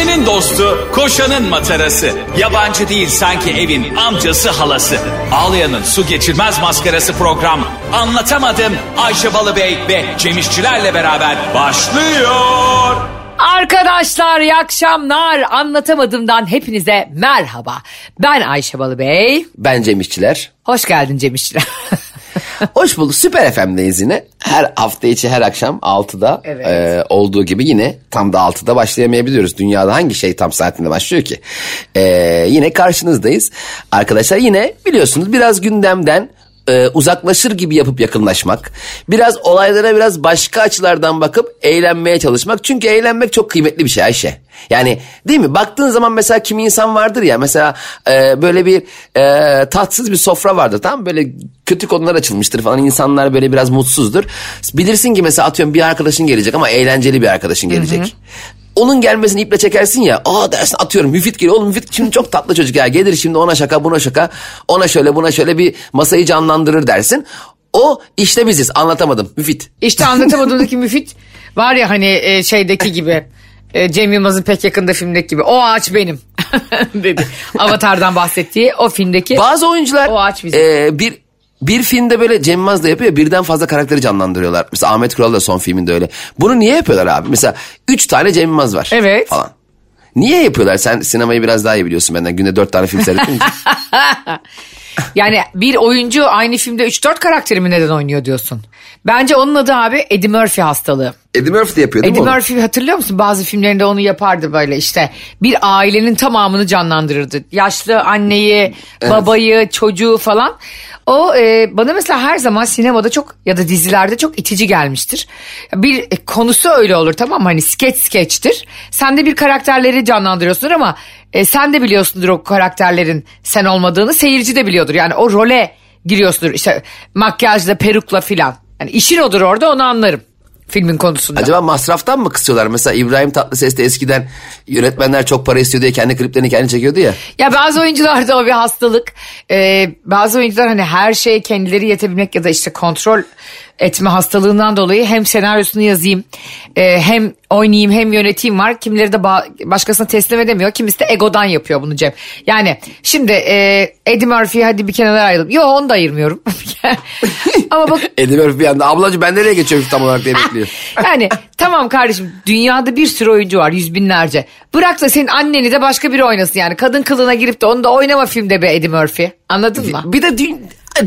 Ayşe'nin dostu, koşanın matarası. Yabancı değil sanki evin amcası halası. Ağlayan'ın su geçirmez maskarası program. Anlatamadım Ayşe Balıbey ve Cemişçilerle beraber başlıyor. Arkadaşlar iyi akşamlar. Anlatamadığımdan hepinize merhaba. Ben Ayşe Balıbey. Ben Cem İşçiler. Hoş geldin Cem İşçiler. Hoş bulduk. Süper FM'deyiz yine. Her hafta içi her akşam 6'da Evet. e, olduğu gibi yine tam da 6'da başlayamayabiliyoruz. Dünyada hangi şey tam saatinde başlıyor ki? E, yine karşınızdayız. Arkadaşlar yine biliyorsunuz biraz gündemden e, uzaklaşır gibi yapıp yakınlaşmak. Biraz olaylara biraz başka açılardan bakıp eğlenmeye çalışmak. Çünkü eğlenmek çok kıymetli bir şey Ayşe. Yani değil mi? Baktığın zaman mesela kimi insan vardır ya mesela e, böyle bir e, tatsız bir sofra vardır tamam? Böyle kötü konular açılmıştır falan insanlar böyle biraz mutsuzdur. Bilirsin ki mesela atıyorum bir arkadaşın gelecek ama eğlenceli bir arkadaşın gelecek. Onun gelmesini iple çekersin ya. Aa dersin atıyorum Müfit geliyor. Oğlum Müfit şimdi çok tatlı çocuk ya. Gelir şimdi ona şaka buna şaka. Ona şöyle buna şöyle bir masayı canlandırır dersin. O işte biziz anlatamadım Müfit. işte anlatamadığımdaki müfit var ya hani e, şeydeki gibi. e, Cem Yılmaz'ın pek yakında filmdeki gibi. O ağaç benim dedi. Avatar'dan bahsettiği o filmdeki. Bazı oyuncular O ağaç bizim. e, bir bir filmde böyle Cem Yılmaz da yapıyor birden fazla karakteri canlandırıyorlar. Mesela Ahmet Kural da son filminde öyle. Bunu niye yapıyorlar abi? Mesela üç tane Cem Yılmaz var. Evet. Falan. Niye yapıyorlar? Sen sinemayı biraz daha iyi biliyorsun benden. Günde dört tane film seyrettin. Yani bir oyuncu aynı filmde 3-4 karakteri mi neden oynuyor diyorsun? Bence onun adı abi Eddie Murphy hastalığı. Eddie Murphy de yapıyor değil Eddie mi onu? Murphy hatırlıyor musun? Bazı filmlerinde onu yapardı böyle işte. Bir ailenin tamamını canlandırırdı. Yaşlı anneyi, babayı, çocuğu falan. O e, bana mesela her zaman sinemada çok ya da dizilerde çok itici gelmiştir. Bir e, konusu öyle olur tamam mı? Hani skeç skeçtir. Sen de bir karakterleri canlandırıyorsundur ama e, sen de biliyorsundur o karakterlerin sen olmadığını. Seyirci de biliyordur. Yani o role giriyorsundur. İşte makyajla, perukla filan. Yani işin odur orada onu anlarım. Filmin konusunda. Acaba masraftan mı kısıyorlar? Mesela İbrahim Tatlıses de eskiden yönetmenler çok para istiyor diye kendi kliplerini kendi çekiyordu ya. Ya bazı oyuncularda o bir hastalık. Ee, bazı oyuncular hani her şeye kendileri yetebilmek ya da işte kontrol etme hastalığından dolayı hem senaryosunu yazayım e, hem oynayayım hem yöneteyim var. Kimileri de ba- başkasına teslim edemiyor. Kimisi de egodan yapıyor bunu Cem. Yani şimdi e, Eddie Murphy hadi bir kenara ayıralım. Yok onu da ayırmıyorum. Ama bak Eddie Murphy bir anda ablacığım ben nereye geçiyorum tam olarak diye bekliyor. yani tamam kardeşim dünyada bir sürü oyuncu var yüz binlerce. Bırak da senin anneni de başka biri oynasın yani. Kadın kılığına girip de onu da oynama filmde be Eddie Murphy. Anladın mı? Bir de dü-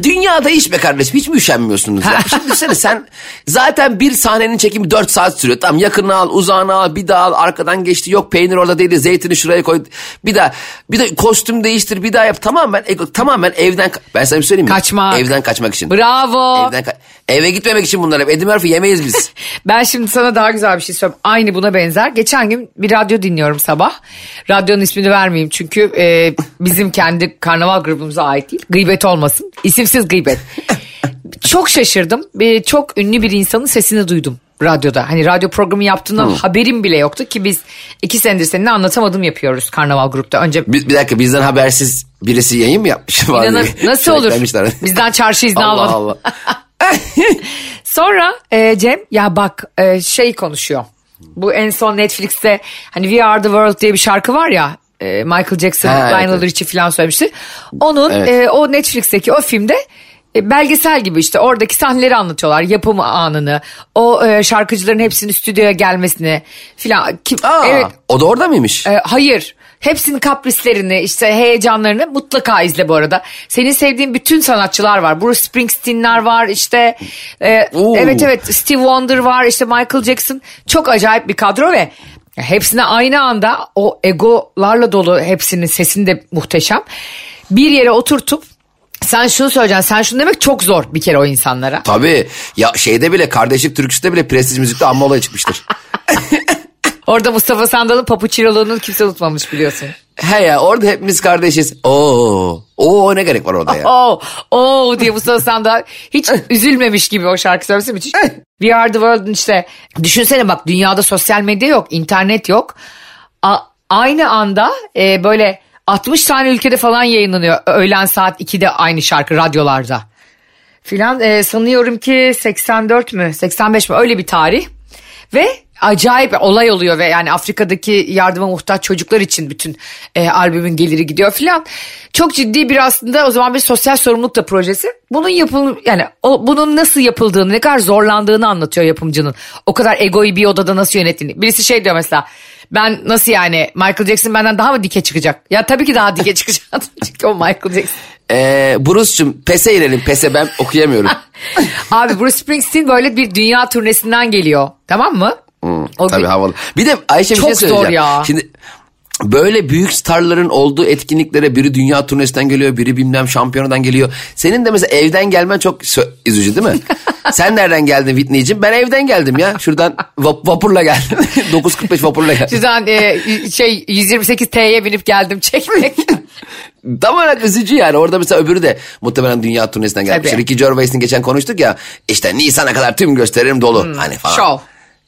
dünyada iş be kardeşim hiç mi üşenmiyorsunuz ya? Şimdi düşünsene sen zaten bir sahnenin çekimi 4 saat sürüyor. Tamam yakını al uzağını al bir daha al arkadan geçti yok peynir orada değil zeytini şuraya koy. Bir daha bir de kostüm değiştir bir daha yap. Tamamen tamamen evden ben sana bir söyleyeyim mi? Kaçmak. Evden kaçmak için. Bravo. Evden ka- eve gitmemek için bunlar hep. Eddie Murphy yemeyiz biz. Ben şimdi sana daha güzel bir şey söyleyeyim. Aynı buna benzer. Geçen gün bir radyo dinliyorum sabah. Radyonun ismini vermeyeyim çünkü e, bizim kendi karnaval grubumuza ait değil. Gıybet olmasın. İsimsiz gıybet. çok şaşırdım. Bir, çok ünlü bir insanın sesini duydum radyoda. Hani radyo programı yaptığından haberim bile yoktu ki biz iki senedir seninle anlatamadım yapıyoruz karnaval grupta. Önce bir, bir dakika bizden habersiz birisi yayın mı yapmış? İnanın, nasıl olur? Bizden çarşı izni Allah almadım. Allah. Sonra e, Cem ya bak e, şey konuşuyor. Bu en son Netflix'te hani We Are The World diye bir şarkı var ya e, Michael Jackson, Ha, Lionel evet. Richie falan söylemişti. Onun Evet. e, o Netflix'teki o filmde e, belgesel gibi işte oradaki sahneleri anlatıyorlar. Yapım anını, o e, şarkıcıların hepsinin stüdyoya gelmesini filan. Kim, Aa, evet, O da orada mıymış? e, hayır. Hepsinin kaprislerini, işte heyecanlarını mutlaka izle bu arada. Senin sevdiğin bütün sanatçılar var. Bruce Springsteen'ler var, işte e, Oo. evet evet Steve Wonder var, işte Michael Jackson. Çok acayip bir kadro ve hepsine aynı anda o egolarla dolu hepsinin sesini de muhteşem. Bir yere oturtup sen şunu söyleyeceksin, sen şunu demek çok zor bir kere o insanlara. Tabii. Ya şeyde bile kardeşlik türküsüde bile prestij müzikte amma olay çıkmıştır. Orada Mustafa Sandal'ın papuçiroluğunu kimse unutmamış biliyorsun. He ya orada hepimiz kardeşiz. Oo. Oo ne gerek var orada ya. Oo, oo diye Mustafa Sandal hiç üzülmemiş gibi o şarkı söylemesi müthiş. We Are The World'un işte düşünsene bak dünyada sosyal medya yok, internet yok. A- aynı anda e, böyle 60 tane ülkede falan yayınlanıyor. Öğlen saat 2'de aynı şarkı radyolarda. Filan e, sanıyorum ki 84 mü 85 mi öyle bir tarih. Ve acayip olay oluyor ve yani Afrika'daki yardıma muhtaç çocuklar için bütün e, albümün geliri gidiyor filan. Çok ciddi bir aslında o zaman bir sosyal sorumluluk da projesi. Bunun yapıl yani o, bunun nasıl yapıldığını ne kadar zorlandığını anlatıyor yapımcının. O kadar egoyu bir odada nasıl yönettiğini. Birisi şey diyor mesela ben nasıl yani Michael Jackson benden daha mı dike çıkacak? Ya tabii ki daha dike çıkacak. Çünkü o Michael Jackson. Ee, Bruce'cum pese inelim pese ben okuyamıyorum. Abi Bruce Springsteen böyle bir dünya turnesinden geliyor. Tamam mı? O Tabii havalı. Bir de Ayşe bir Çok şey zor söyleyeceğim. ya. Şimdi böyle büyük starların olduğu etkinliklere biri dünya turnesinden geliyor, biri bilmem şampiyonadan geliyor. Senin de mesela evden gelmen çok üzücü değil mi? Sen nereden geldin Whitney'cim? Ben evden geldim ya. Şuradan vap- vapurla geldim. 9.45 vapurla geldim. Şuradan e, şey 128 T'ye binip geldim çekmek. Tam olarak üzücü yani. Orada mesela öbürü de muhtemelen dünya turnesinden gelmiş. Tabii. Ricky Gervais'in geçen konuştuk ya. İşte Nisan'a kadar tüm gösteririm dolu. hani falan. şov.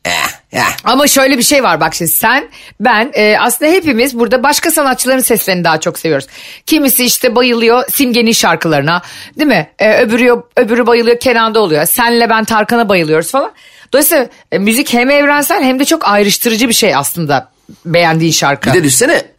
Eh, eh. Ama şöyle bir şey var bak şimdi sen ben e, aslında hepimiz burada başka sanatçıların seslerini daha çok seviyoruz. Kimisi işte bayılıyor Simge'nin şarkılarına değil mi? E, öbürü, öbürü bayılıyor Kenan'da oluyor. Senle ben Tarkan'a bayılıyoruz falan. Dolayısıyla e, müzik hem evrensel hem de çok ayrıştırıcı bir şey aslında beğendiğin şarkı. Bir de düşsene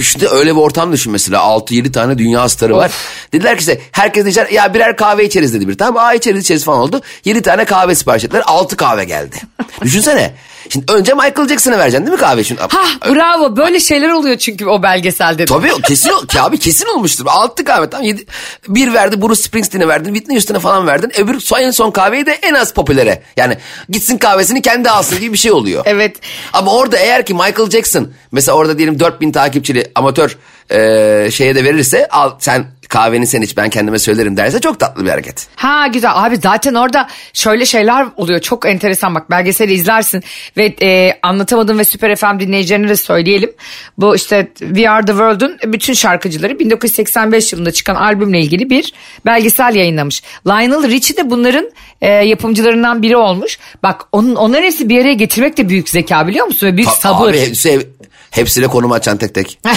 işte öyle bir ortam düşün mesela 6-7 tane dünya starı var. Dediler ki işte herkes içer ya birer kahve içeriz dedi bir. Tamam aa içeriz içeriz falan oldu. 7 tane kahve sipariş ettiler 6 kahve geldi. Düşünsene. Şimdi önce Michael Jackson'a vereceksin değil mi kahve? Şimdi, Hah bravo böyle şeyler oluyor çünkü o belgeselde. de. Tabii kesin abi kesin olmuştur. Altı kahve tam yedi. Bir verdi Bruce Springsteen'e verdin. Whitney Houston'a falan verdin. Öbür son- en son kahveyi de en az popülere. Yani gitsin kahvesini kendi alsın gibi bir şey oluyor. Evet. Ama orada eğer ki Michael Jackson mesela orada diyelim 4000 takipçili amatör e, şeye de verirse al sen kahveni sen iç ben kendime söylerim derse çok tatlı bir hareket. Ha güzel abi zaten orada şöyle şeyler oluyor çok enteresan bak belgeseli izlersin ve e, anlatamadım ve Süper FM dinleyicilerine de söyleyelim. Bu işte We Are The World'un bütün şarkıcıları 1985 yılında çıkan albümle ilgili bir belgesel yayınlamış. Lionel Richie de bunların e, yapımcılarından biri olmuş. Bak onun, onların hepsi bir araya getirmek de büyük zeka biliyor musun? Ve büyük Ta- sabır. Abi hepsi, hepsine konum açan tek tek.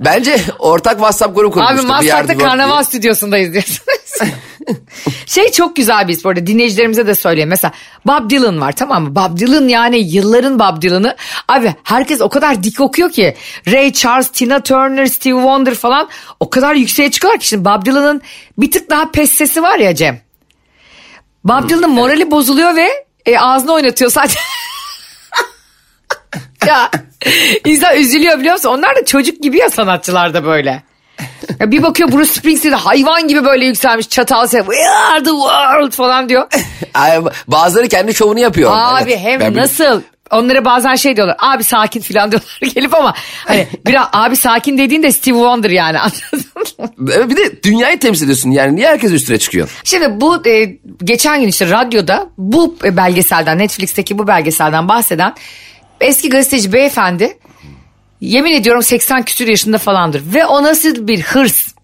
Bence ortak WhatsApp grubu Abi kurmuştu. We Are The Maslak'ta karnaval diye. stüdyosundayız diyorsunuz. şey çok güzel biz bu arada dinleyicilerimize de söyleyeyim. Mesela Bob Dylan var tamam mı? Bob Dylan yani yılların Bob Dylan'ı. Abi herkes o kadar dik okuyor ki. Ray Charles, Tina Turner, Steve Wonder falan o kadar yükseğe çıkıyorlar ki. Şimdi Bob Dylan'ın bir tık daha pes sesi var ya Cem. Bob Dylan'ın morali bozuluyor ve e, ağzını oynatıyor sadece. ya insan üzülüyor biliyor musun? Onlar da çocuk gibi ya sanatçılar da böyle. Ya bir bakıyor Bruce Springsteen hayvan gibi böyle yükselmiş çatal ses. We are the world falan diyor. Bazıları kendi şovunu yapıyor. Abi Evet. hem Ben biliyorum. nasıl? Onlara bazen şey diyorlar. Abi sakin falan diyorlar gelip ama hani biraz abi sakin dediğin de Steve Wonder yani anladın mı? Bir de dünyayı temsil ediyorsun yani niye herkes üstüne çıkıyor? Şimdi bu e, geçen gün işte radyoda bu belgeselden Netflix'teki bu belgeselden bahseden eski gazeteci beyefendi yemin ediyorum 80 küsur yaşında falandır ve o nasıl bir hırs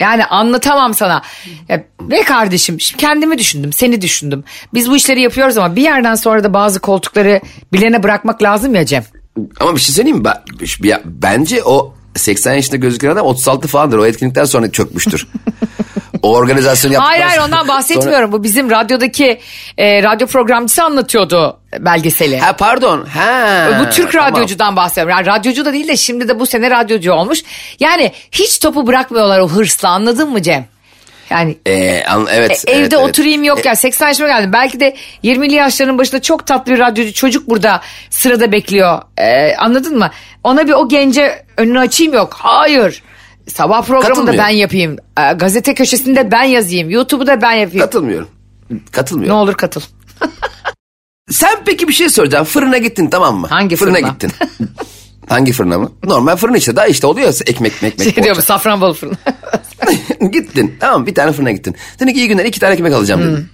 yani anlatamam sana. Ya, ve kardeşim şimdi kendimi düşündüm, seni düşündüm. Biz bu işleri yapıyoruz ama bir yerden sonra da bazı koltukları bilene bırakmak lazım ya Cem. Ama bir şey söyleyeyim mi? Ben- Bence o 80 yaşında gözüken adam 36 falandır. O etkinlikten sonra çökmüş o organizasyonu yaptıktan Hayır hayır sonra- ondan bahsetmiyorum. Bu bizim radyodaki e, radyo programcısı anlatıyordu belgeseli. Ha pardon. Ha. Bu Türk tamam. radyocudan bahsediyorum. Yani radyocu da değil de şimdi de bu sene radyocu olmuş. Yani hiç topu bırakmıyorlar o hırsla anladın mı Cem? Yani Ee, an- evet, e, evde evet, evet. oturayım yok ya 80 yaşıma geldim. Belki de 20'li yaşlarının başında çok tatlı bir radyocu çocuk burada sırada bekliyor. Ee, anladın mı? Ona bir o gence önünü açayım yok. Hayır. Sabah programında ben yapayım. Ee, gazete köşesinde ben yazayım. YouTube'u da ben yapayım. Katılmıyorum. Katılmıyorum. ne olur katıl. Sen peki bir şey soracağım. Fırına gittin tamam mı? Hangi fırına? fırına? gittin. Hangi fırına mı? Normal fırın işte. Daha işte oluyor ekmek ekmek. Şey diyor bu poğaça. Safranbolu fırını. gittin. Tamam bir tane fırına gittin. Dedin ki iyi günler iki tane ekmek alacağım Hmm. dedin.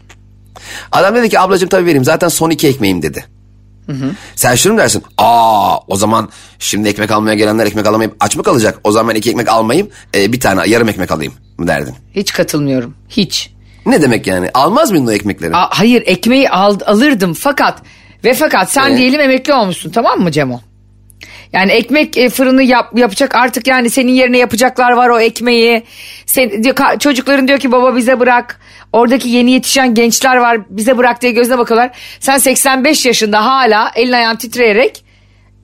Adam dedi ki ablacığım tabii vereyim zaten son iki ekmeğim dedi. Sen şunu mu dersin? Aa o zaman şimdi ekmek almaya gelenler ekmek alamayıp aç mı kalacak? O zaman ben iki ekmek almayayım e, bir tane yarım ekmek alayım mı derdin? Hiç katılmıyorum. Hiç. Ne demek yani? Almaz mıydın o ekmekleri? A- hayır ekmeği al- alırdım fakat ve fakat sen Evet. diyelim emekli olmuşsun tamam mı Cemo? Yani ekmek e, fırını yap, yapacak artık yani senin yerine yapacaklar var o ekmeği. Sen, diyor, ka- çocukların diyor ki baba bize bırak. Oradaki yeni yetişen gençler var bize bırak diye gözüne bakıyorlar. Sen 85 yaşında hala elin ayağın titreyerek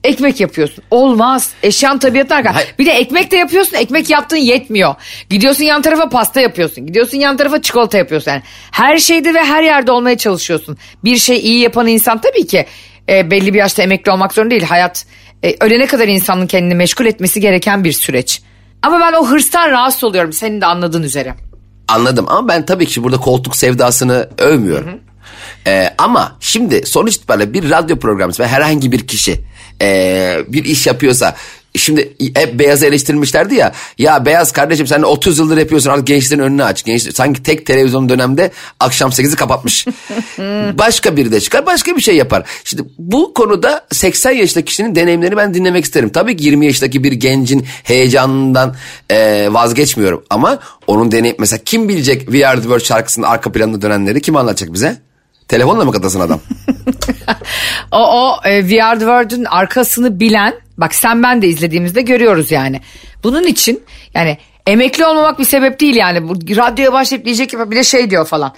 ekmek yapıyorsun. Olmaz. Eşyan tabiatına. Hayır. Bir de ekmek de yapıyorsun. Ekmek yaptığın yetmiyor. Gidiyorsun yan tarafa pasta yapıyorsun. Gidiyorsun yan tarafa çikolata yapıyorsun. Yani her şeyde ve her yerde olmaya çalışıyorsun. Bir şey iyi yapan insan tabii ki e, belli bir yaşta emekli olmak zorunda değil. Hayat e, ölene kadar insanın kendini meşgul etmesi gereken bir süreç. Ama ben o hırstan rahatsız oluyorum senin de anladığın üzere. Anladım ama ben tabii ki burada koltuk sevdasını övmüyorum. Ee, ama şimdi sonuç itibariyle bir radyo programcısı ve herhangi bir kişi ee, bir iş yapıyorsa şimdi hep beyaz eleştirmişlerdi ya ya beyaz kardeşim sen 30 yıldır yapıyorsun artık gençlerin önünü aç. Genç, sanki tek televizyon dönemde akşam 8'i kapatmış. başka biri de çıkar başka bir şey yapar. Şimdi bu konuda 80 yaşındaki kişinin deneyimlerini ben dinlemek isterim. Tabii ki 20 yaşındaki bir gencin heyecanından ee, vazgeçmiyorum ama onun deneyim mesela kim bilecek We Are The World şarkısının arka planında dönenleri kim anlatacak bize? Telefonla mı katasın adam? O, o e, We Are The World'ün arkasını bilen bak sen ben de izlediğimizde görüyoruz yani. Bunun için yani emekli olmamak bir sebep değil yani. Bu radyoya başlayıp diyecek ki bir de şey diyor falan.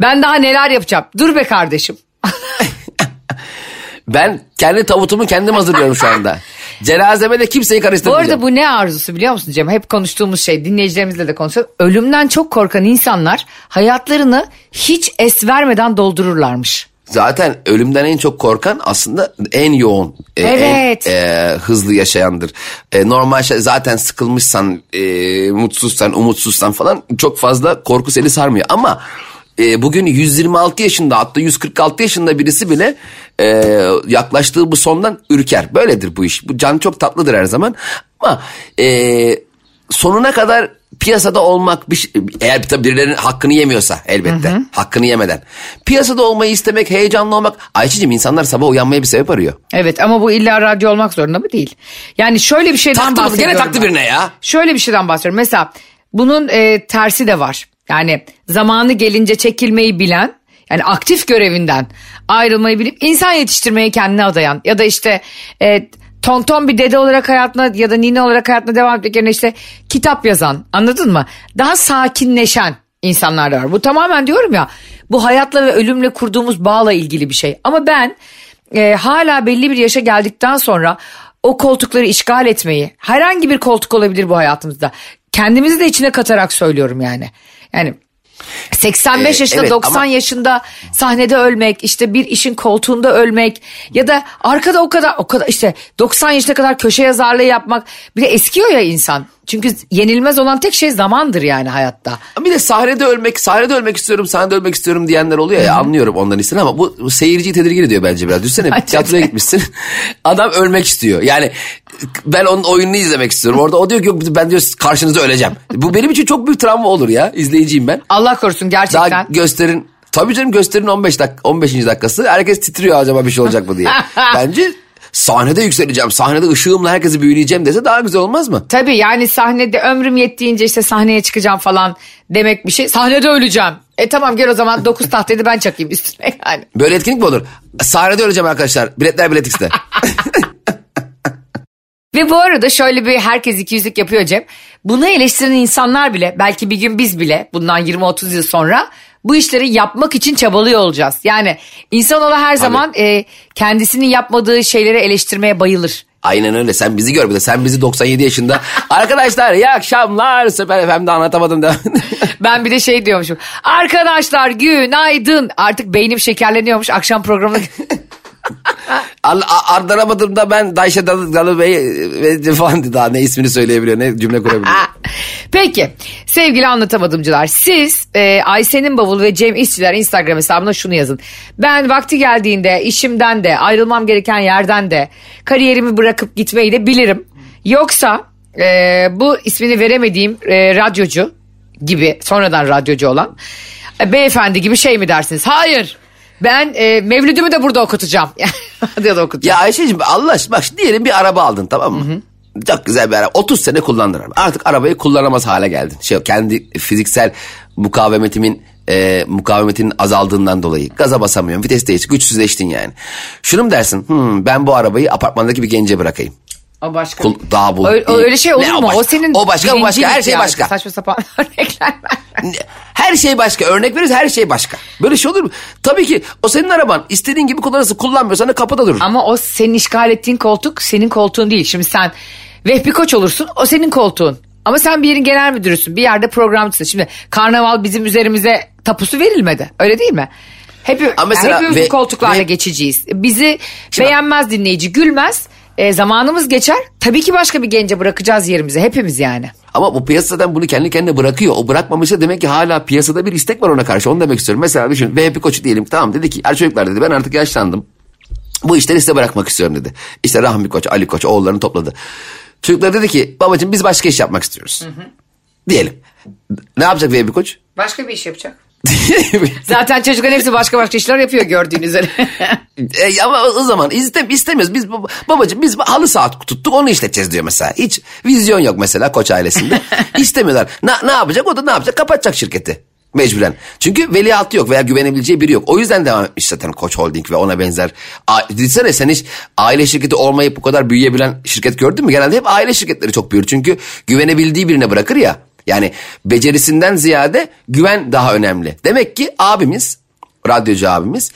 Ben daha neler yapacağım. Dur be kardeşim. Ben kendi tavutumu kendim hazırlıyorum şu anda. Cenazeme de kimseyi Bu karıştırmayacağım. arada bu ne arzusu biliyor musun Cem? Hep konuştuğumuz şey dinleyicilerimizle de konuşuyoruz. Ölümden çok korkan insanlar hayatlarını hiç es vermeden doldururlarmış. Zaten ölümden en çok korkan aslında en yoğun, e, Evet. en e, hızlı yaşayandır. E, normal şey zaten sıkılmışsan, e, mutsuzsan, umutsuzsan falan çok fazla korku seni sarmıyor. Ama e, bugün 126 yaşında hatta 146 yaşında birisi bile e, yaklaştığı bu sondan ürker. Böyledir bu iş. Bu can çok tatlıdır her zaman. Ama e, sonuna kadar piyasada olmak bir şey- eğer tabii birilerinin hakkını yemiyorsa elbette hakkını yemeden piyasada olmayı istemek heyecanlı olmak Ayçi'cim insanlar sabah uyanmaya bir sebep arıyor. Evet ama bu illa radyo olmak zorunda mı değil? Yani şöyle bir şeyden Taktı bahsediyorum. Gene taktı ben. birine ya. Şöyle bir şeyden bahsediyorum. Mesela bunun e, tersi de var. Yani zamanı gelince çekilmeyi bilen yani aktif görevinden ayrılmayı bilip insan yetiştirmeye kendini adayan ya da işte e, tonton bir dede olarak hayatına ya da nine olarak hayatına devam etmek yerine işte kitap yazan anladın mı? Daha sakinleşen insanlar da var. Bu tamamen diyorum ya bu hayatla ve ölümle kurduğumuz bağla ilgili bir şey. Ama ben e, hala belli bir yaşa geldikten sonra o koltukları işgal etmeyi herhangi bir koltuk olabilir bu hayatımızda. Kendimizi de içine katarak söylüyorum yani. Yani 85 Ee, yaşında evet, 90 ama- yaşında sahnede ölmek işte bir işin koltuğunda ölmek ya da arkada o kadar o kadar işte 90 yaşına kadar köşe yazarlığı yapmak bir de eskiyor ya insan. Çünkü yenilmez olan tek şey zamandır yani hayatta. Bir de sahnede ölmek, sahnede ölmek istiyorum, sahnede ölmek istiyorum diyenler oluyor ya anlıyorum onların istediğini ama bu, bu seyirciyi tedirgin ediyor bence biraz. Bence tiyatroya gitmişsin. Adam ölmek istiyor. Yani ben onun oyununu izlemek istiyorum. Orada o diyor ki yok ben diyor karşınızda öleceğim. Bu benim için çok büyük travma olur ya. İzleyiciyim ben. Allah korusun gerçekten. Daha gösterin Tabii canım gösterin 15 dakika 15. dakikası. Herkes titriyor acaba bir şey olacak mı diye. Bence sahnede yükseleceğim. Sahnede ışığımla herkesi büyüleyeceğim dese daha güzel olmaz mı? Tabii yani sahnede ömrüm yettiğince işte sahneye çıkacağım falan demek bir şey. Sahnede öleceğim. E tamam gel o zaman 9 tahtayı da ben çakayım üstüne yani. Böyle etkinlik mi olur? Sahnede öleceğim arkadaşlar. Biletler Bilet X'te. Ve bu arada şöyle bir herkes ikiyüzlük yapıyor Cem. Bunu eleştiren insanlar bile belki bir gün biz bile bundan 20-30 yıl sonra bu işleri yapmak için çabalıyor olacağız. Yani insanoğlu her zaman e, kendisinin yapmadığı şeyleri eleştirmeye bayılır. Aynen öyle. Sen bizi gör bir de. Sen bizi 97 yaşında. Arkadaşlar iyi akşamlar. Süper FM'de anlatamadım da. Ben bir de şey diyormuşum. Arkadaşlar günaydın. Artık beynim şekerleniyormuş akşam programı. Ardaramadım da ben Dayşe Dalı, Bey ve falan daha ne ismini söyleyebiliyor ne cümle kurabiliyor. Peki sevgili anlatamadımcılar siz e, Ayşe'nin bavul ve Cem İşçiler Instagram hesabına şunu yazın. Ben vakti geldiğinde işimden de ayrılmam gereken yerden de kariyerimi bırakıp gitmeyi de bilirim. Yoksa e, bu ismini veremediğim e, radyocu gibi sonradan radyocu olan e, beyefendi gibi şey mi dersiniz? Hayır ben e, mevlüdümü de burada okutacağım. Radyoda okutacağım. Ya Ayşe'cim Allah aşkına bak şimdi diyelim bir araba aldın tamam mı? Çok güzel bir araba. 30 sene kullandın araba. Artık arabayı kullanamaz hale geldin. Şey kendi fiziksel mukavemetimin e, mukavemetinin azaldığından dolayı gaza basamıyorum. Vites değiş, güçsüzleştin yani. Şunu mu dersin? Hmm, ben bu arabayı apartmandaki bir gence bırakayım. O başka. Kul, daha bu. Öyle, öyle şey olur Ne mu? baş- O senin O başka o başka her şey başka. Saçma sapan örnekler. Her şey başka. Örnek veririz her şey başka. Böyle şey olur mu? Tabii ki o senin araban. İstediğin gibi kullanırsın. Kullanmıyorsan da kapıda durur. Ama o senin işgal ettiğin koltuk senin koltuğun değil. Şimdi sen Vehbi Koç olursun o senin koltuğun. Ama sen bir yerin genel müdürüsün. Bir yerde programcısın. Şimdi karnaval bizim üzerimize tapusu verilmedi. Öyle değil mi? Hep, Ama mesela yani hepimiz ve- koltuklarla ve- geçeceğiz. Bizi beğenmez dinleyici, gülmez. E, zamanımız geçer. Tabii ki başka bir gence bırakacağız yerimize. Hepimiz yani. Ama bu piyasadan bunu kendi kendine bırakıyor. O bırakmamışsa demek ki hala piyasada bir istek var ona karşı. Onu demek istiyorum. Mesela düşün VP koçu diyelim. Tamam dedi ki "Ya çocuklar dedi ben artık yaşlandım. Bu işleri size bırakmak istiyorum dedi. İşte Rahmi Koç, Ali Koç oğullarını topladı. Çocuklar dedi ki babacığım biz başka iş yapmak istiyoruz. Diyelim. Ne yapacak VP koç? Başka bir iş yapacak. Zaten çocukların hepsi başka başka işler yapıyor gördüğünüz üzere. E, ama o, zaman istem, istemiyoruz. Biz baba- babacığım biz halı saat tuttuk onu işleteceğiz diyor mesela. Hiç vizyon yok mesela koç ailesinde. İstemiyorlar. Ne, ne yapacak o da ne yapacak? Kapatacak şirketi. Mecburen. Çünkü veliahtı yok veya güvenebileceği biri yok. O yüzden devam etmiş zaten Koç Holding ve ona benzer. Düşünsene sen hiç aile şirketi olmayıp bu kadar büyüyebilen şirket gördün mü? Genelde hep aile şirketleri çok büyür. Çünkü güvenebildiği birine bırakır ya. Yani becerisinden ziyade güven daha önemli. Demek ki abimiz, radyocu abimiz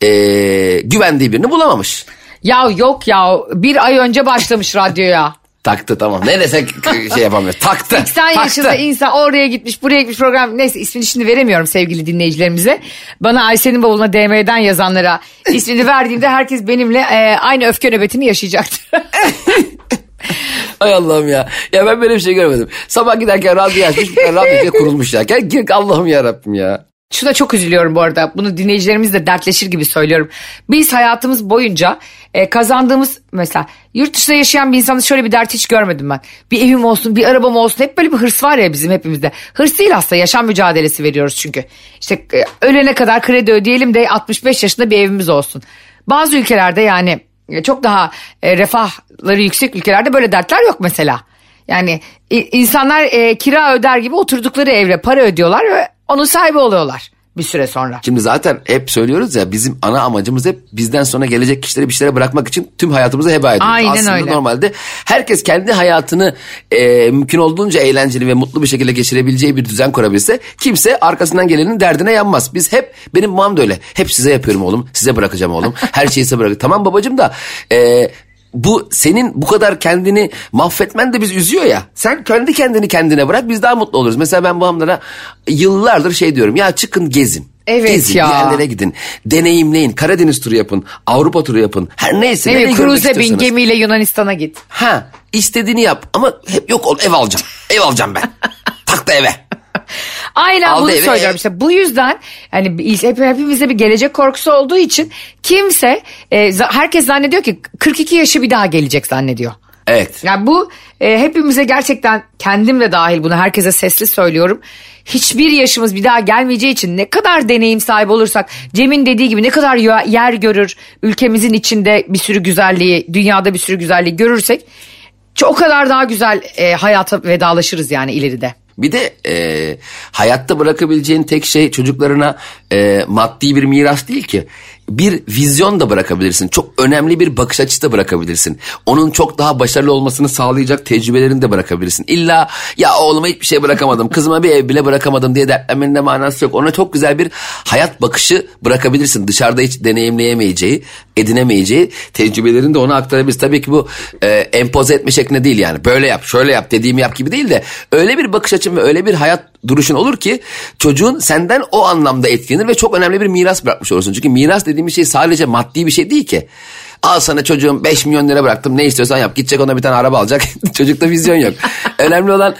eee, güvendiği birini bulamamış. ya yok ya bir ay önce başlamış radyoya. Taktı tamam. Ne desek şey yapamıyor. Taktı. 80 taktı. yaşında insan oraya gitmiş buraya gitmiş program neyse ismini şimdi veremiyorum sevgili dinleyicilerimize. Bana Ayşe'nin bavuluna DM'den yazanlara ismini verdiğimde herkes benimle e, aynı öfke nöbetini yaşayacaktır. Ay Allah'ım ya. Ya ben böyle bir şey görmedim. Sabah giderken radyo açmış. Radyo kurulmuş ya. Gel, gel Allah'ım ya Rabbim ya. Şuna çok üzülüyorum bu arada. Bunu dinleyicilerimizle dertleşir gibi söylüyorum. Biz hayatımız boyunca e, kazandığımız mesela yurt dışında yaşayan bir insanın şöyle bir dert hiç görmedim ben. Bir evim olsun, bir arabam olsun. Hep böyle bir hırs var ya bizim hepimizde. Hırs değil aslında yaşam mücadelesi veriyoruz çünkü. İşte e, ölene kadar kredi ödeyelim de 65 yaşında bir evimiz olsun. Bazı ülkelerde yani e, çok daha e, refahları yüksek ülkelerde böyle dertler yok mesela. Yani insanlar e, kira öder gibi oturdukları evre para ödüyorlar ve onun sahibi oluyorlar bir süre sonra. Şimdi zaten hep söylüyoruz ya bizim ana amacımız hep bizden sonra gelecek kişileri bir şeylere bırakmak için tüm hayatımızı heba ediyoruz. Aynen Aslında öyle. normalde herkes kendi hayatını e, mümkün olduğunca eğlenceli ve mutlu bir şekilde geçirebileceği bir düzen kurabilse kimse arkasından gelenin derdine yanmaz. Biz hep benim babam da öyle. Hep size yapıyorum oğlum. Size bırakacağım oğlum. Her şeyi size bırakacağım. Tamam babacığım da e, bu senin bu kadar kendini mahvetmen de biz üzüyor ya. Sen kendi kendini kendine bırak biz daha mutlu oluruz. Mesela ben babamlara yıllardır şey diyorum ya çıkın gezin. Evet Gezin, ya. yerlere gidin. Deneyimleyin. Karadeniz turu yapın. Avrupa turu yapın. Her neyse. Evet, cruise'e bin gemiyle Yunanistan'a git. Ha istediğini yap ama hep yok ol ev alacağım. Ev alacağım ben. tak da eve. Aynen Aldı bunu eve. söylüyorum işte bu yüzden hani bir- hep, hepimizde bir gelecek korkusu olduğu için kimse e, herkes zannediyor ki 42 yaşı bir daha gelecek zannediyor. Evet. Yani bu e, hepimize gerçekten kendim de dahil bunu herkese sesli söylüyorum. Hiçbir yaşımız bir daha gelmeyeceği için ne kadar deneyim sahibi olursak Cem'in dediği gibi ne kadar yer görür ülkemizin içinde bir sürü güzelliği dünyada bir sürü güzelliği görürsek o kadar daha güzel e, hayata vedalaşırız yani ileride. Bir de e, hayatta bırakabileceğin tek şey çocuklarına e, maddi bir miras değil ki. Bir vizyon da bırakabilirsin. Çok önemli bir bakış açısı da bırakabilirsin. Onun çok daha başarılı olmasını sağlayacak tecrübelerini de bırakabilirsin. İlla ya oğluma hiçbir şey bırakamadım, kızıma bir ev bile bırakamadım diye dertlenmenin de manası yok. Ona çok güzel bir hayat bakışı bırakabilirsin. Dışarıda hiç deneyimleyemeyeceği, edinemeyeceği tecrübelerini de ona aktarabilirsin. Tabii ki bu e, empoze etme şeklinde değil yani. Böyle yap, şöyle yap, dediğimi yap gibi değil de öyle bir bakış açın ve öyle bir hayat duruşun olur ki çocuğun senden o anlamda etkilenir ve çok önemli bir miras bırakmış olursun. Çünkü miras dediğimiz şey sadece maddi bir şey değil ki. Al sana çocuğum 5 milyon lira bıraktım ne istiyorsan yap. Gidecek ona bir tane araba alacak. Çocukta vizyon yok. önemli olan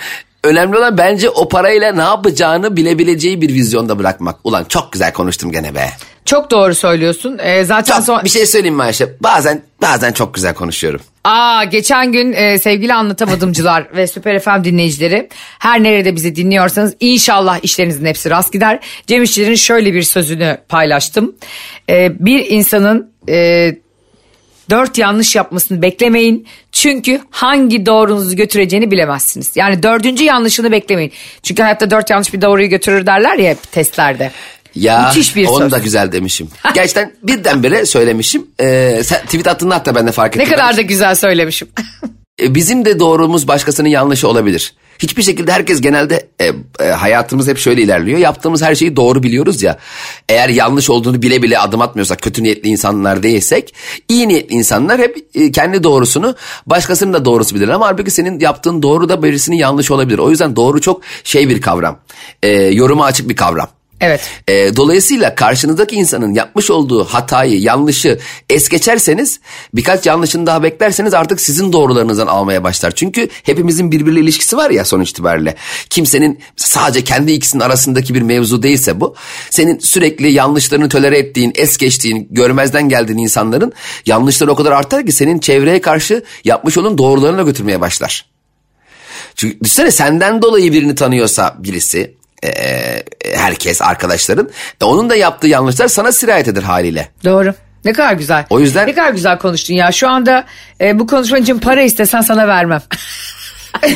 önemli olan bence o parayla ne yapacağını bilebileceği bir vizyonda bırakmak. Ulan çok güzel konuştum gene be. Çok doğru söylüyorsun. E, zaten Çok, son... bir şey söyleyeyim mi Ayşe? Bazen bazen çok güzel konuşuyorum. Aa geçen gün e, sevgili anlatamadımcılar ve Süper FM dinleyicileri her nerede bizi dinliyorsanız inşallah işlerinizin hepsi rast gider. Cem İşçilerin şöyle bir sözünü paylaştım. E, bir insanın e, dört yanlış yapmasını beklemeyin. Çünkü hangi doğrunuzu götüreceğini bilemezsiniz. Yani dördüncü yanlışını beklemeyin. Çünkü hayatta dört yanlış bir doğruyu götürür derler ya hep testlerde. Ya Müthiş bir onu söz. da güzel demişim. Gerçekten birdenbire söylemişim. Ee, sen tweet attığında hatta ben de fark Ne ettim. kadar da güzel söylemişim. e, bizim de doğrumuz başkasının yanlışı olabilir. Hiçbir şekilde herkes genelde e, e, hayatımız hep şöyle ilerliyor. Yaptığımız her şeyi doğru biliyoruz ya. Eğer yanlış olduğunu bile bile adım atmıyorsak, kötü niyetli insanlar değilsek, iyi niyetli insanlar hep e, kendi doğrusunu, başkasının da doğrusu bilir. Ama halbuki senin yaptığın doğru da birisinin yanlış olabilir. O yüzden doğru çok şey bir kavram. E, yoruma açık bir kavram. Evet. E, dolayısıyla karşınızdaki insanın yapmış olduğu hatayı, yanlışı es geçerseniz birkaç yanlışını daha beklerseniz artık sizin doğrularınızdan almaya başlar. Çünkü hepimizin birbiriyle ilişkisi var ya sonuç itibariyle. Kimsenin sadece kendi ikisinin arasındaki bir mevzu değilse bu. Senin sürekli yanlışlarını tölere ettiğin, es geçtiğin, görmezden geldiğin insanların yanlışları o kadar artar ki senin çevreye karşı yapmış olduğun doğrularına götürmeye başlar. Çünkü düşünsene senden dolayı birini tanıyorsa birisi e, herkes arkadaşların e, onun da yaptığı yanlışlar sana sirayet eder haliyle. Doğru. Ne kadar güzel. O yüzden- Ne kadar güzel konuştun ya. Şu anda e, bu konuşman için para istesen sana vermem.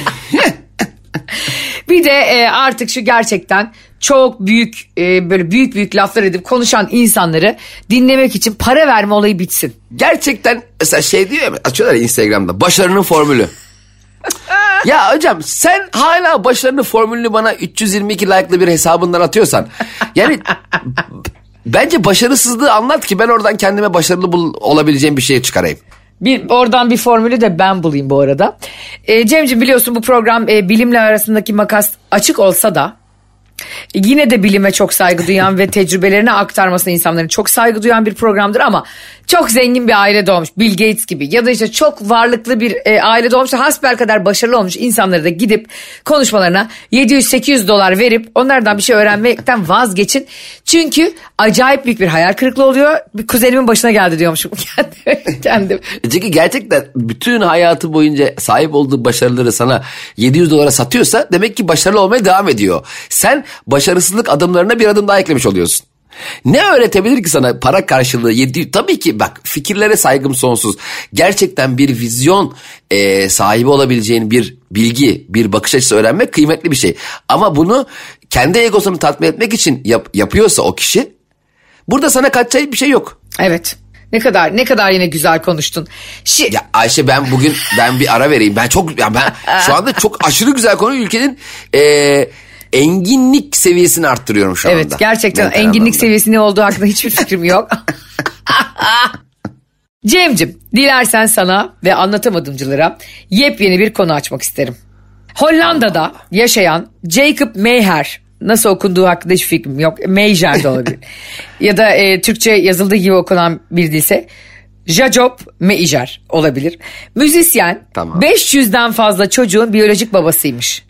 bir de e, artık şu gerçekten çok büyük e, böyle büyük büyük laflar edip konuşan insanları dinlemek için para verme olayı bitsin. Gerçekten mesela şey diyor ya açıyorlar ya Instagram'da başarının formülü. ya hocam sen hala başarının formülünü bana 322 like'lı bir hesabından atıyorsan yani bence başarısızlığı anlat ki ben oradan kendime başarılı bul- olabileceğim bir şey çıkarayım. Bir oradan bir formülü de ben bulayım bu arada. E, Cemciğim biliyorsun bu program e, bilimle arasındaki makas açık olsa da yine de bilime çok saygı duyan ve tecrübelerini aktarmasına insanların çok saygı duyan bir programdır ama çok zengin bir aile doğmuş Bill Gates gibi ya da işte çok varlıklı bir e, aile doğmuş hasbel kadar başarılı olmuş insanları da gidip konuşmalarına 700-800 dolar verip onlardan bir şey öğrenmekten vazgeçin. Çünkü acayip büyük bir hayal kırıklığı oluyor. Bir kuzenimin başına geldi diyormuşum kendim. kendim. Çünkü gerçekten bütün hayatı boyunca sahip olduğu başarıları sana 700 dolara satıyorsa demek ki başarılı olmaya devam ediyor. Sen başarısızlık adımlarına bir adım daha eklemiş oluyorsun. Ne öğretebilir ki sana para karşılığı 700? Tabii ki bak fikirlere saygım sonsuz. Gerçekten bir vizyon e, sahibi olabileceğin bir bilgi, bir bakış açısı öğrenmek kıymetli bir şey. Ama bunu kendi egosunu tatmin etmek için yap- yapıyorsa o kişi burada sana kaçacak bir şey yok. Evet. Ne kadar ne kadar yine güzel konuştun. Şi, Ya Ayşe ben bugün ben bir ara vereyim. Ben çok ya ben şu anda çok aşırı güzel konu ülkenin e, enginlik seviyesini arttırıyorum şu anda. evet gerçekten Mental enginlik anlamda. seviyesi ne olduğu hakkında hiçbir fikrim yok. Cem'cim dilersen sana ve anlatamadımcılara yepyeni bir konu açmak isterim. Hollanda'da yaşayan Jacob Meijer nasıl okunduğu hakkında hiç fikrim yok. Meijer de olabilir. ya da e, Türkçe yazıldığı gibi okunan bir dilse Jacob Meijer olabilir. Müzisyen Tamam. 500'den fazla çocuğun biyolojik babasıymış.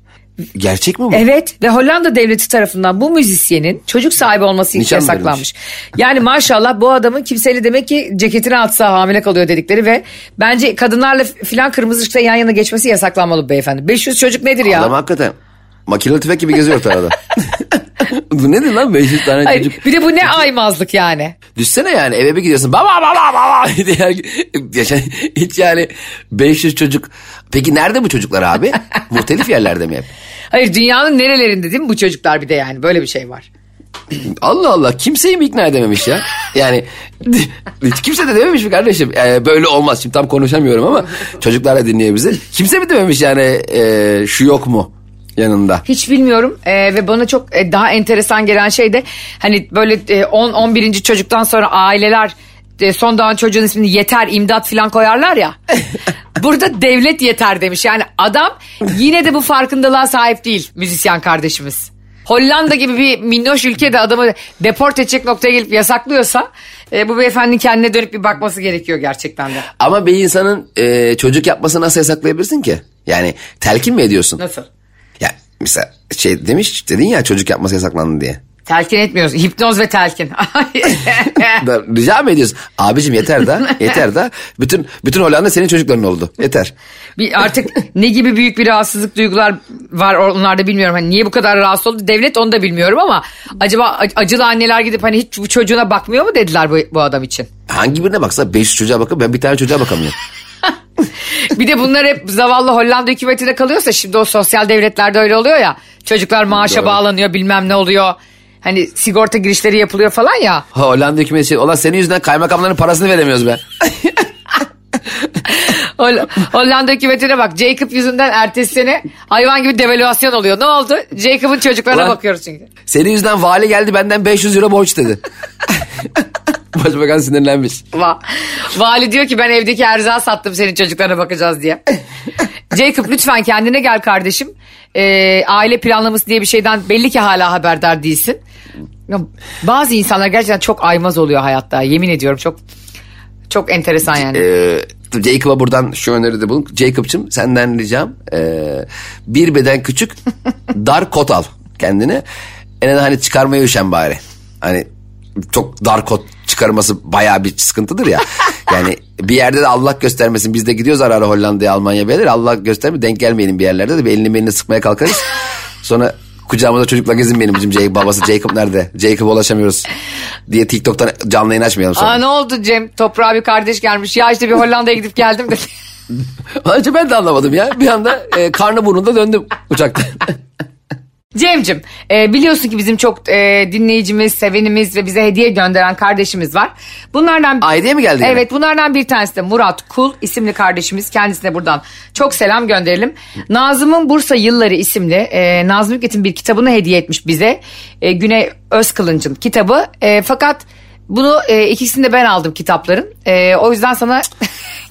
Gerçek mi bu? Evet ve Hollanda devleti tarafından bu müzisyenin çocuk sahibi olması Nişan yasaklanmış. Yani maşallah bu adamın kimseyle demek ki ceketini atsa hamile kalıyor dedikleri ve bence kadınlarla filan kırmızı ışıkta yan yana geçmesi yasaklanmalı beyefendi. 500 çocuk nedir ya? Adam hakikaten makinalı tüfek gibi geziyor ortada. bu nedir lan 500 tane Hayır, çocuk? bir de bu ne aymazlık yani. Düşsene yani eve bir gidiyorsun baba baba baba diye hiç yani 500 çocuk. Peki nerede bu çocuklar abi? Muhtelif yerlerde mi hep? Hayır dünyanın nerelerinde değil mi bu çocuklar bir de yani böyle bir şey var. Allah Allah kimseyi mi ikna edememiş ya? Yani hiç kimse de dememiş mi kardeşim? Ee, böyle olmaz. Şimdi tam konuşamıyorum ama çocuklar da dinliyor bizi. Kimse mi dememiş yani e, şu yok mu yanında? Hiç bilmiyorum Ee, ve bana çok e, daha enteresan gelen şey de hani böyle 10-11. çocuktan sonra aileler e, son doğan çocuğun ismini yeter imdat filan koyarlar ya. Burada devlet yeter demiş yani adam yine de bu farkındalığa sahip değil müzisyen kardeşimiz. Hollanda gibi bir minnoş ülkede adamı deport edecek noktaya gelip yasaklıyorsa e, bu beyefendinin kendine dönüp bir bakması gerekiyor gerçekten de. Ama bir insanın e, çocuk yapmasını nasıl yasaklayabilirsin ki? Yani telkin mi ediyorsun? Nasıl? Mesela şey demiş dedin ya çocuk yapması yasaklandı diye. Telkin etmiyoruz. Hipnoz ve telkin. Rica mı ediyorsun? Abicim yeter da yeter da bütün bütün Hollanda senin çocukların oldu. Yeter. Bir artık ne gibi büyük bir rahatsızlık duygular var onlarda bilmiyorum. Hani niye bu kadar rahatsız oldu devlet onu da bilmiyorum ama acaba ac- acılı anneler gidip hani hiç bu çocuğuna bakmıyor mu dediler bu, bu adam için. Hangi birine baksa 500 çocuğa bakıp ben bir tane çocuğa bakamıyorum. Bir de bunlar hep zavallı Hollanda hükümetinde kalıyorsa şimdi o sosyal devletlerde öyle oluyor ya. Çocuklar maaşa Doğru. bağlanıyor bilmem ne oluyor. Hani sigorta girişleri yapılıyor falan ya. Ha, Hollanda hükümeti şey, olan senin yüzünden kaymakamların parasını veremiyoruz be. Hol- Hollanda hükümetine bak. Jacob yüzünden ertesi sene hayvan gibi devalüasyon oluyor. Ne oldu? Jacob'ın çocuklarına Ulan- bakıyoruz çünkü. Senin yüzünden vali geldi benden 500 euro borç dedi. Başbakan sinirlenmiş. Va- Vali diyor ki ben evdeki erzağı sattım senin çocuklarına bakacağız diye. Jacob lütfen kendine gel kardeşim. Ee, aile planlaması diye bir şeyden belli ki hala haberdar değilsin. Ya, bazı insanlar gerçekten çok aymaz oluyor hayatta. Yemin ediyorum çok çok enteresan yani. Ee, Jacob'a buradan şu öneride bulun. Jacob'cığım senden ricam ee, bir beden küçük dar kot al kendine. En hani çıkarmaya üşen bari. Hani çok dar kot çıkarması bayağı bir sıkıntıdır ya. Yani bir yerde de Allah göstermesin. Biz de gidiyoruz ara ara Hollanda'ya, Almanya'ya bir yerlere. Allah göstermesin denk gelmeyelim bir yerlerde de bir elini elini sıkmaya kalkarız. Sonra kucağımızda çocukla gezinmeyelim bizim Jacob, babası Jacob nerede? Jacob'a ulaşamıyoruz diye TikTok'tan canlı yayın açmayalım sonra. Aa ne oldu Cem? Toprağa bir kardeş gelmiş. Ya işte bir Hollanda'ya gidip geldim dedi. Önce ben de anlamadım ya. Bir anda e, karnı burnunda döndüm uçakta. Cem'cim e, biliyorsun ki bizim çok e, dinleyicimiz, sevenimiz ve bize hediye gönderen kardeşimiz var. Bunlardan Aileye mi geldi? yine? Evet bunlardan bir tanesi de Murat Kul isimli kardeşimiz. Kendisine buradan çok selam gönderelim. Nazım'ın Bursa Yılları isimli e, Nazım Hikmet'in bir kitabını hediye etmiş bize. E, Güney Özkılınç'ın kitabı. E, fakat bunu e, ikisini de ben aldım kitapların. E, o yüzden sana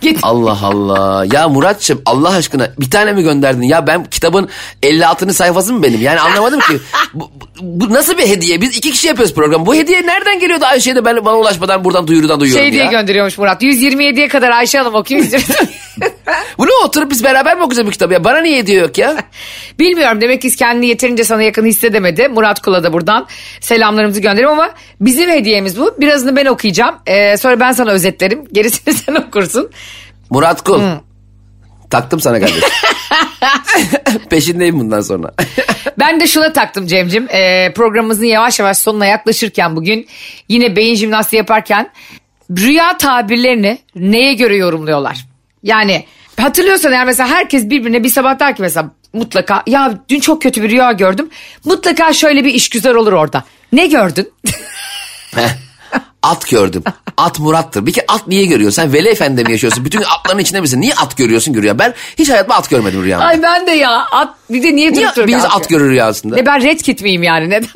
git. Allah Allah. Ya Muratçım Allah aşkına bir tane mi gönderdin? Ya ben kitabın 56. sayfası mı benim? Yani anlamadım ki. Bu, bu- nasıl bir hediye? Biz iki kişi yapıyoruz programı. Bu hediye nereden geliyordu Ayşe'ye de ben bana ulaşmadan buradan duyurudan duyuyorum Şey diye ya. gönderiyormuş Murat. 127'ye kadar Ayşe Hanım okuyun. Bu ne oturup biz beraber mi okuyacağız bu kitabı ya? Bana niye hediye yok ya? Bilmiyorum demek ki kendini yeterince sana yakın hissedemedi. Murat Kul'a da buradan selamlarımızı gönderiyorum ama bizim hediyemiz bu. Birazını ben okuyacağım. Ee, sonra ben sana özetlerim. Gerisini sen okursun. Murat Kul. Taktım sana kardeşim. Peşindeyim bundan sonra. Ben de şuna taktım Cem'cim. Ee, programımızın yavaş yavaş sonuna yaklaşırken bugün yine beyin jimnastiği yaparken rüya tabirlerini neye göre yorumluyorlar? Yani hatırlıyorsan eğer mesela herkes birbirine bir sabah der ki mesela mutlaka ya dün çok kötü bir rüya gördüm. Mutlaka şöyle bir iş güzel olur orada. Ne gördün? At gördüm. At Murat'tır. Bir kere at niye görüyorsun? Sen Veli Efendi mi yaşıyorsun? Bütün atların içinde misin? Niye at görüyorsun görüyor? Ben hiç hayatımda at görmedim rüyamda. Ay ben de ya at bir de niye Niye durup durup birisi at görür rüyasında? Ne ben red kit miyim yani neden?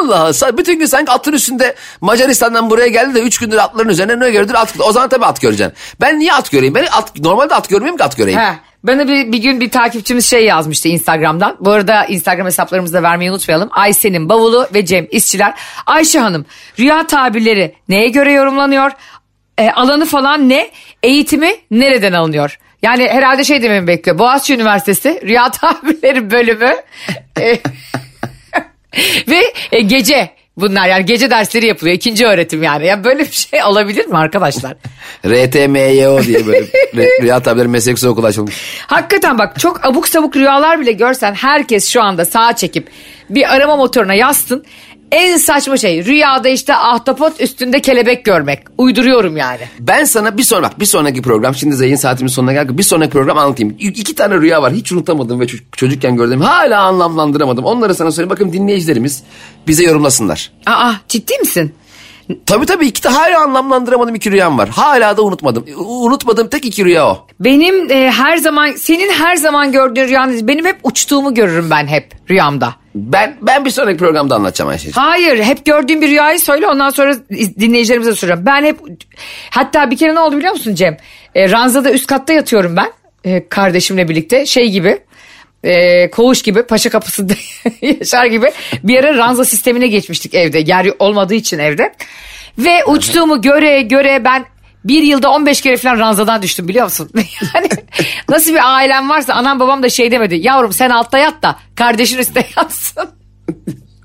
Allah Allah. Bütün gün sanki atın üstünde Macaristan'dan buraya geldi de 3 gündür atların üzerine ne gördün? At, o zaman tabii at göreceksin. Ben niye at göreyim? Ben at, normalde at görmeyeyim ki at göreyim. He. Bana bir, bir gün bir takipçimiz şey yazmıştı Instagram'dan. Bu arada Instagram hesaplarımızı da vermeyi unutmayalım. Ayşe'nin bavulu ve Cem İşçiler. Ayşe Hanım rüya tabirleri neye göre yorumlanıyor? E, alanı falan ne? Eğitimi nereden alınıyor? Yani herhalde şey dememi bekliyor. Boğaziçi Üniversitesi Rüya Tabirleri bölümü e, ve e, gece bunlar yani gece dersleri yapılıyor. ikinci öğretim yani. Ya böyle bir şey olabilir mi arkadaşlar? RTMYO diye böyle Rüya Tableri Meslek Okulu açılmış. Hakikaten bak çok abuk sabuk rüyalar bile görsen herkes şu anda sağa çekip bir arama motoruna yazsın. En saçma şey rüyada işte ahtapot üstünde kelebek görmek. Uyduruyorum yani. Ben sana bir sonra bak bir sonraki program şimdi yayın saatimin sonuna geldik. Bir sonraki program anlatayım. İki tane rüya var hiç unutamadım ve ço- çocukken gördüm. Hala anlamlandıramadım. Onları sana söyleyeyim. Bakın dinleyicilerimiz bize yorumlasınlar. Aa ciddi misin? Tabii tabii iki de hala anlamlandıramadım iki rüyam var. Hala da unutmadım. Unutmadığım tek iki rüya o. Benim e, her zaman senin her zaman gördüğün rüyan. Benim hep uçtuğumu görürüm ben hep rüyamda. Ben ben bir sonraki programda anlatacağım Ayşe'ciğim. Hayır hep gördüğüm bir rüyayı söyle ondan sonra iz- dinleyicilerimize soruyorum. Ben hep hatta bir kere ne oldu biliyor musun Cem? E, ranzada üst katta yatıyorum ben e, kardeşimle birlikte şey gibi e, koğuş gibi paşa kapısında yaşar gibi bir ara ranza sistemine geçmiştik evde yer olmadığı için evde. Ve uçtuğumu göre göre ben bir yılda 15 kere falan ranzadan düştüm biliyor musun? Yani nasıl bir ailem varsa anam babam da şey demedi. Yavrum sen altta yat da kardeşin üstte yatsın.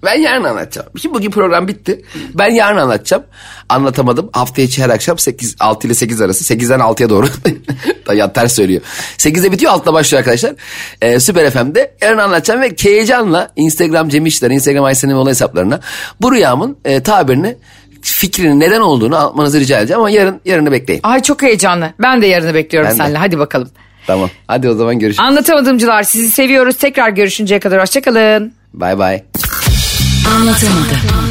Ben yarın anlatacağım. Şimdi bugün program bitti. Ben yarın anlatacağım. Anlatamadım. Hafta içi her akşam 8, 6 ile 8 arası. 8'den 6'ya doğru. ya ters söylüyor. 8'de bitiyor 6'da başlıyor arkadaşlar. Ee, Süper FM'de yarın anlatacağım ve heyecanla Instagram Cem İşler, Instagram Aysen'in olay hesaplarına bu rüyamın e, tabirini fikrinin neden olduğunu anlatmanızı rica edeceğim ama yarın yarını bekleyin. Ay çok heyecanlı. Ben de yarını bekliyorum Ben de. seninle. Hadi bakalım. Tamam. Hadi o zaman görüşürüz. Anlatamadımcılar sizi seviyoruz. Tekrar görüşünceye kadar hoşçakalın. Bay bay. Anlatamadım.